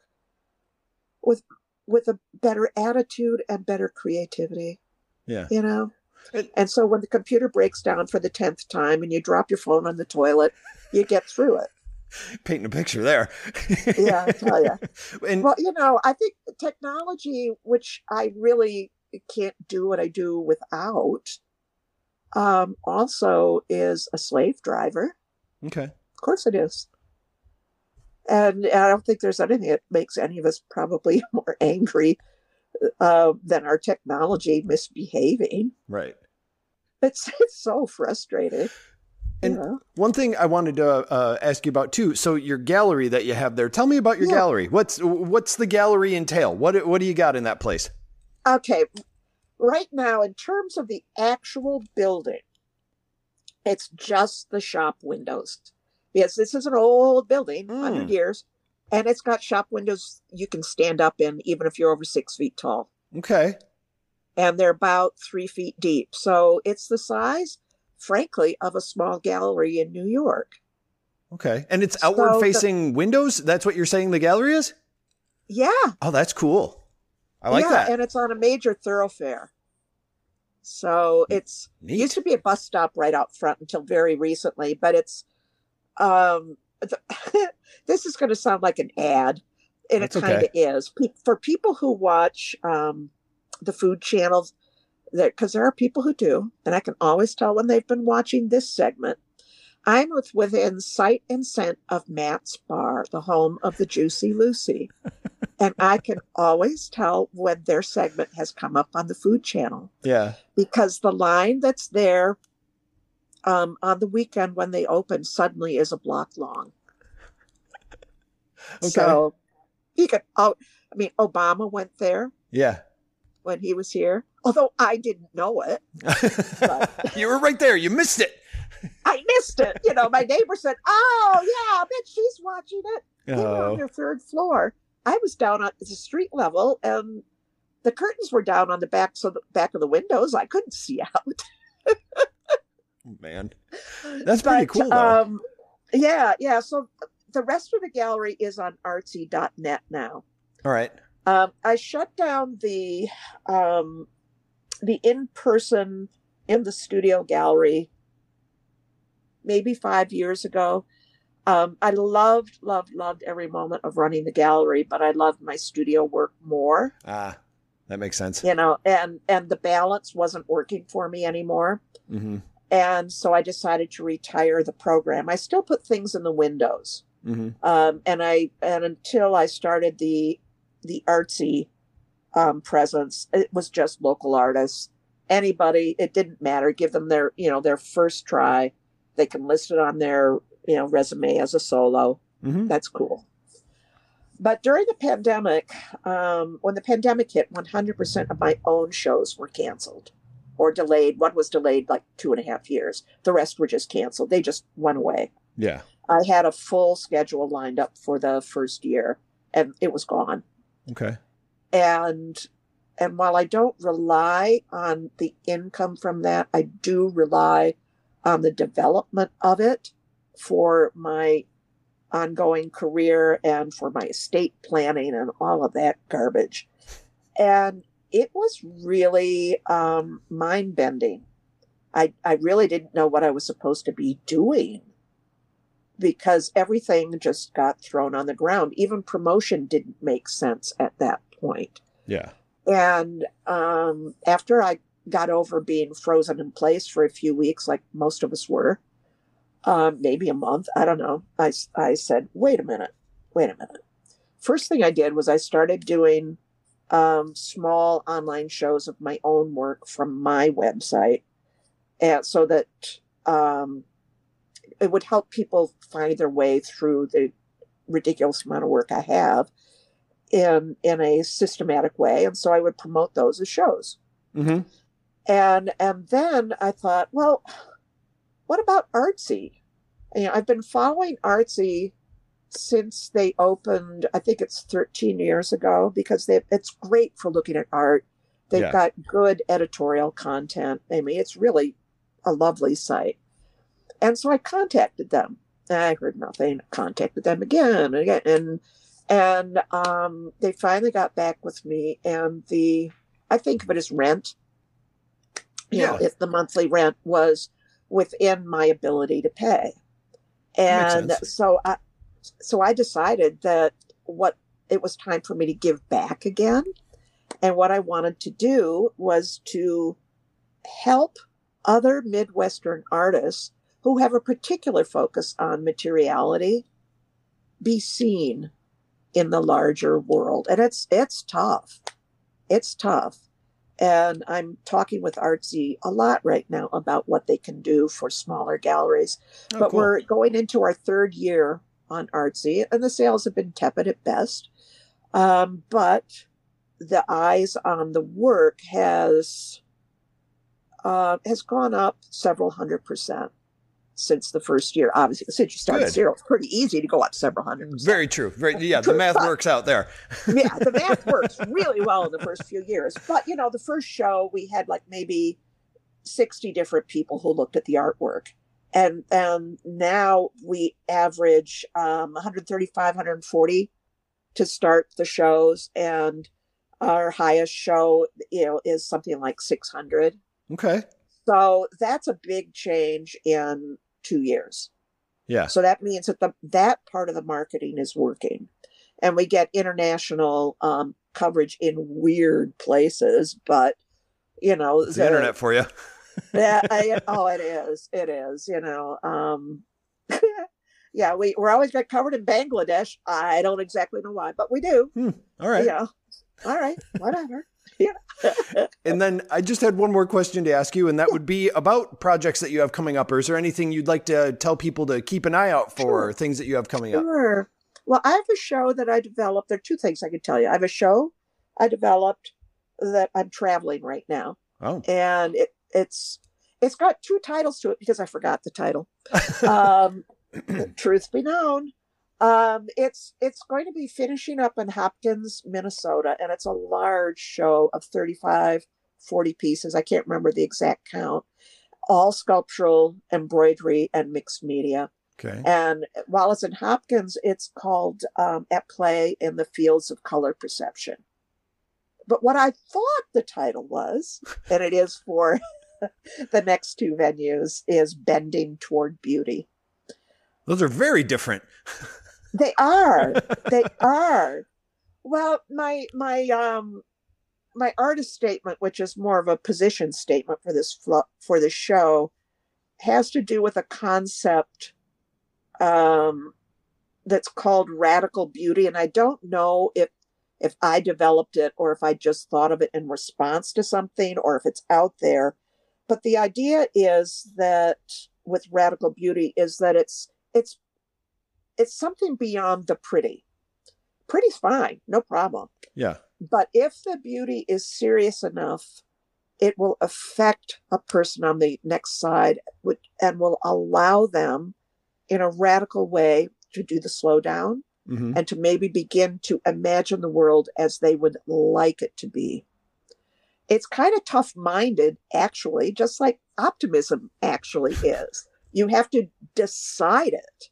with with a better attitude and better creativity. Yeah. You know. It- and so when the computer breaks down for the tenth time and you drop your phone on the toilet, you get through it. <laughs> Painting a picture there. Yeah, I tell you. and Well, you know, I think technology, which I really can't do what I do without, um, also is a slave driver. okay. Of course it is. And I don't think there's anything that makes any of us probably <laughs> more angry uh, than our technology misbehaving. Right. It's, it's so frustrating. And- know? One thing I wanted to uh, ask you about too. So your gallery that you have there. Tell me about your Yeah. gallery. What's what's the gallery entail? What what do you got in that place? Okay, right now, in terms of the actual building, it's just the shop windows. Yes, this is an old building, Mm. 100 years, and it's got shop windows you can stand up in even if you're over six feet tall. Okay. And they're about three feet deep. So it's the size, frankly, of a small gallery in New York. Okay. And it's So outward the- facing windows. That's what you're saying the gallery is. Yeah. Oh, that's cool. I like yeah, that. And it's on a major thoroughfare. So it's Neat. used to be a bus stop right out front until very recently, but it's um the, <laughs> this is going to sound like an ad and That's it kind of okay. is Pe- for people who watch um the food channels because there are people who do and i can always tell when they've been watching this segment i'm with within sight and scent of matt's bar the home of the Jucy Lucy <laughs> and i can always tell when their segment has come up on the food channel yeah. because the line that's there um, on the weekend when they open suddenly is a block long. <laughs> Okay. So you could, oh, I mean, Obama went there Yeah. when he was here, although I didn't know it. <laughs> you were right there. You missed it. I missed it. You know, my neighbor said, "Oh yeah, I bet she's watching it." They were on Oh. their third floor. I was down on the street level, and the curtains were down on the back, so the back of the windows. I couldn't see <laughs> out. man. That's pretty But, cool, though. Um, yeah, yeah. So the rest of the gallery is on artsy.net now. All right. Um, I shut down the um, the in person in the studio gallery maybe five years ago. Um, I loved, loved, loved every moment of running the gallery, but I loved my studio work more. Ah, that makes sense. You know, and and the balance wasn't working for me anymore. Mm-hmm. And so I decided to retire the program. I still put things in the windows. Mm-hmm. um, and I and until I started the the artsy um, presence, it was just local artists. Anybody, it didn't matter. Give them their you know their first try. They can list it on their you know resume as a solo. Mm-hmm. That's cool. But during the pandemic, um, when the pandemic hit, 100% of my own shows were canceled or delayed. One was delayed like two and a half years. The rest were just canceled. They just went away. Yeah. I had a full schedule lined up for the first year and it was gone. Okay. And and while I don't rely on the income from that, I do rely on the development of it for my ongoing career and for my estate planning and all of that garbage. And it was really um, mind bending. I, I really didn't know what I was supposed to be doing because everything just got thrown on the ground. Even promotion didn't make sense at that point. Yeah. And um, after I got over being frozen in place for a few weeks, like most of us were, um, maybe a month, I don't know, I, I said, wait a minute, wait a minute. First thing I did was I started doing um, small online shows of my own work from my website and so that um, it would help people find their way through the ridiculous amount of work I have in in a systematic way, and so I would promote those as shows. Mm-hmm. And and then I thought, well, what about Artsy? You know, I've been following Artsy since they opened. I think it's 13 years ago because they, it's great for looking at art. They've Yeah. got good editorial content. I mean, it's really a lovely site. And so I contacted them. I heard nothing. Contacted them again and again, and and um, they finally got back with me. And the I think of it as rent. You know, Yeah. if the monthly rent was within my ability to pay, and so I so I decided that what it was time for me to give back again. And what I wanted to do was to help other Midwestern artists who have a particular focus on materiality be seen in the larger world. And it's it's tough. It's tough. And I'm talking with Artsy a lot right now about what they can do for smaller galleries Oh, but cool. we're going into our third year on Artsy, and the sales have been tepid at best. Um, but the eyes on the work has uh, has gone up several hundred percent since the first year. Obviously, since you started Good. zero, it's pretty easy to go up several hundred percent. Very true. Very yeah. The math but- works out there. yeah, <laughs> the math works really well in the first few years. But you know, the first show we had like maybe sixty different people who looked at the artwork, and and now we average um, 135, 140 to start the shows, and our highest show, you know, is something like six hundred. Okay. So that's a big change in two years. Yeah. So that means that the that part of the marketing is working, and we get international um, coverage in weird places. But you know, It's the internet for you. <laughs> yeah, I, <laughs> oh, it is. It is. You know. Um, <laughs> yeah, we we're always got covered in Bangladesh. I don't exactly know why, but we do. All right. Yeah. All right. Whatever. <laughs> And then I just had one more question to ask you, and that would be about projects that you have coming up. Or is there anything you'd like to tell people to keep an eye out for, Sure. or things that you have coming up? Sure. Well, I have a show that I developed. There are two things I could tell you. I have a show I developed that I'm traveling right now, Oh, and it, it's it's got two titles to it because I forgot the title. <laughs> Um, truth be known, um, it's it's going to be finishing up in Hopkins, Minnesota, and it's a large show of 35, 40 pieces. I can't remember the exact count. All sculptural, embroidery, and mixed media. okay. And while it's in Hopkins, it's called um, At Play in the Fields of Color Perception. But what I thought the title was, <laughs> and it is for <laughs> the next two venues, is Bending Toward Beauty. Those are very different. <laughs> They are. they are. Well, my my um my artist statement, which is more of a position statement for this flo- for this show, has to do with a concept um that's called radical beauty, and I don't know if if I developed it or if I just thought of it in response to something or if it's out there. But the idea is that with radical beauty is that it's it's it's something beyond the pretty. Pretty's fine, no problem. Yeah. But if the beauty is serious enough, it will affect a person on the next side and will allow them in a radical way to do the slow down hmm and to maybe begin to imagine the world as they would like it to be. It's kind of tough minded, actually, just like optimism actually is. You have to decide it.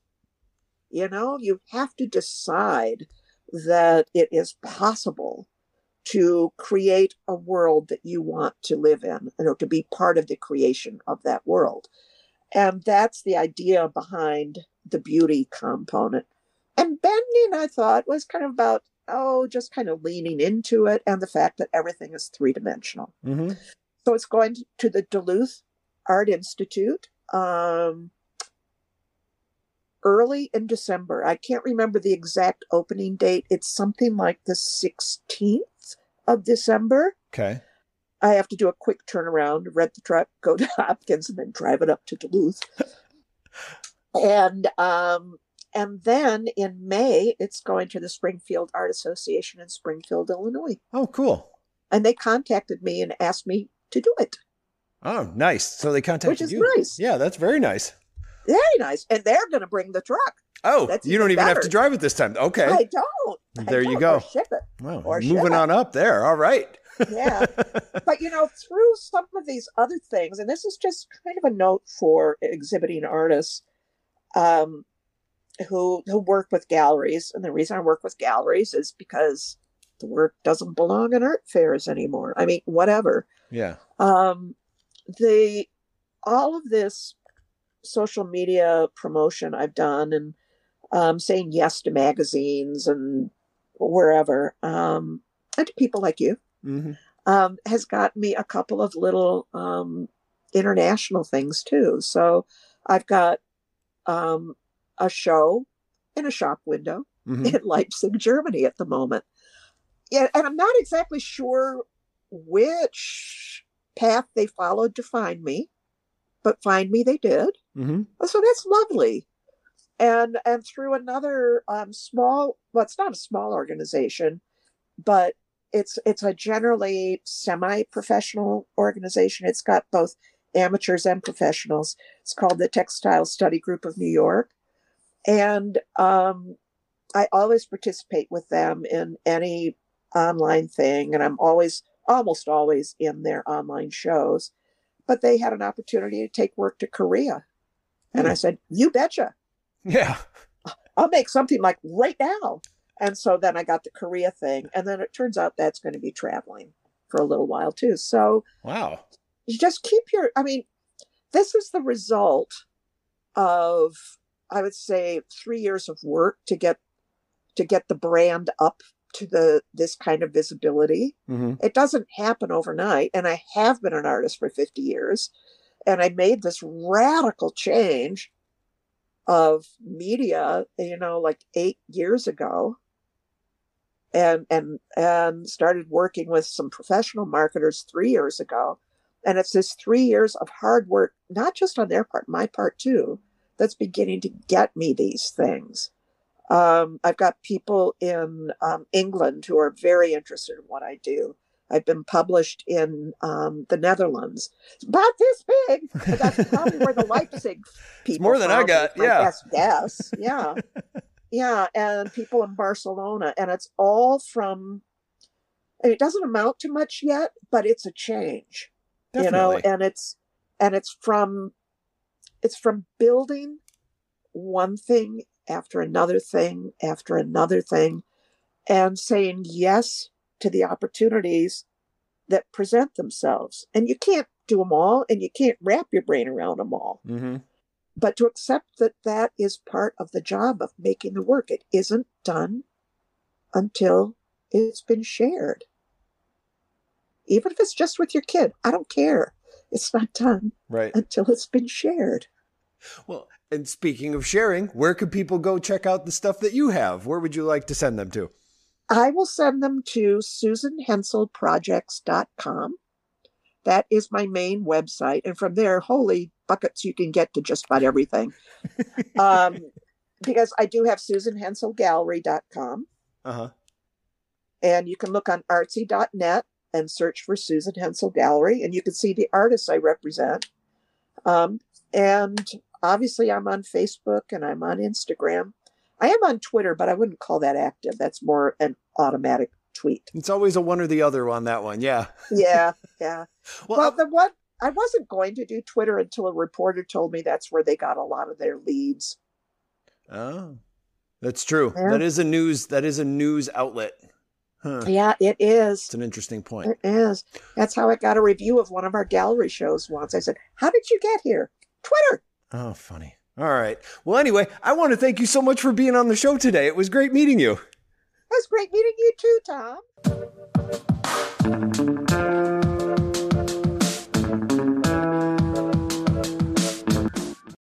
You know, you have to decide that it is possible to create a world that you want to live in, you know, to be part of the creation of that world. And that's the idea behind the beauty component. And bending, I thought, was kind of about, oh, just kind of leaning into it and the fact that everything is three dimensional. Mm-hmm. So it's going to the Duluth Art Institute um, early in December. I can't remember the exact opening date. It's something like the 16th of December. Okay. I have to do a quick turnaround, rent the truck, go to <laughs> Hopkins, and then drive it up to Duluth. and um, and then in May, it's going to the Springfield Art Association in Springfield, Illinois. Oh, cool. And they contacted me and asked me to do it. Oh, nice. So they contacted you. Which is you. nice. Yeah, that's very nice. Very nice. And they're going to bring the truck. Oh, That's you don't even even have to drive it this time. Okay. I don't. I There you don't. go. Or ship it. Wow. or Moving on up there. All right. Yeah. <laughs> but you know, through some of these other things, and this is just kind of a note for exhibiting artists um, who who work with galleries. And the reason I work with galleries is because the work doesn't belong in art fairs anymore. I mean, whatever. yeah. Um, the all of this social media promotion I've done and um, saying yes to magazines and wherever, um, and to people like you, Mm-hmm. um, has got me a couple of little um, international things too. So I've got um, a show in a shop window hmm in <laughs> Leipzig, Germany at the moment. Yeah, and I'm not exactly sure which path they followed to find me, but find me they did. hmm So that's lovely. And and through another um, small, well, it's not a small organization, but it's it's a generally semi-professional organization. It's got both amateurs and professionals. It's called the Textile Study Group of New York, and um, I always participate with them in any online thing, and I'm always almost always in their online shows. But they had an opportunity to take work to Korea. And I hmm. said, You betcha. Yeah. I'll make something like right now. And so then I got the Korea thing. And then it turns out that's going to be traveling for a little while too. So Wow. you just keep your, I mean, this is the result of, I would say, three years of work to get to get the brand up to the this kind of visibility. hmm It doesn't happen overnight. And I have been an artist for 50 years. And I made this radical change of media, you know, like eight years ago. And and and started working with some professional marketers three years ago. And it's this three years of hard work, not just on their part, my part too, that's beginning to get me these things. Um, I've got people in um, England who are very interested in what I do. I've been published in um, the Netherlands. It's about this big. But that's probably where the Leipzig people. It's more than I got, yeah. best guess. Yeah, yeah, and people in Barcelona, and it's all from. And it doesn't amount to much yet, but it's a change you know and it's and it's from it's from building one thing after another thing after another thing and saying yes to the opportunities that present themselves. And you can't do them all and you can't wrap your brain around them all. Hmm but to accept that that is part of the job of making the work it isn't done until it's been shared. Even if it's just with your kid i don't care. It's not done Right. until it's been shared. Well, and speaking of sharing, where could people go check out the stuff that you have? Where would you like to send them to? i will send them to susanhenselprojects.com that is my main website and from there holy buckets you can get to just about everything <laughs> um, because i do have susanhenselgallery.com Uh huh. and you can look on artsy.net and search for Susan Hensel Gallery, and you can see the artists I represent. Um, and obviously, I'm on Facebook and I'm on Instagram. I am on Twitter, but I wouldn't call that active. That's more an automatic tweet. It's always a one or the other on that one. Yeah. Yeah, <laughs> yeah. Well, well, the one I wasn't going to do Twitter until a reporter told me that's where they got a lot of their leads. oh, that's true. Yeah. That is a news. That is a news outlet. Huh. Yeah, it is. It's an interesting point. It is. That's how I got a review of one of our gallery shows once. I said, How did you get here? Twitter. Oh, funny. All right. Well, anyway, I want to thank you so much for being on the show today. It was great meeting you. It was great meeting you too, Tom.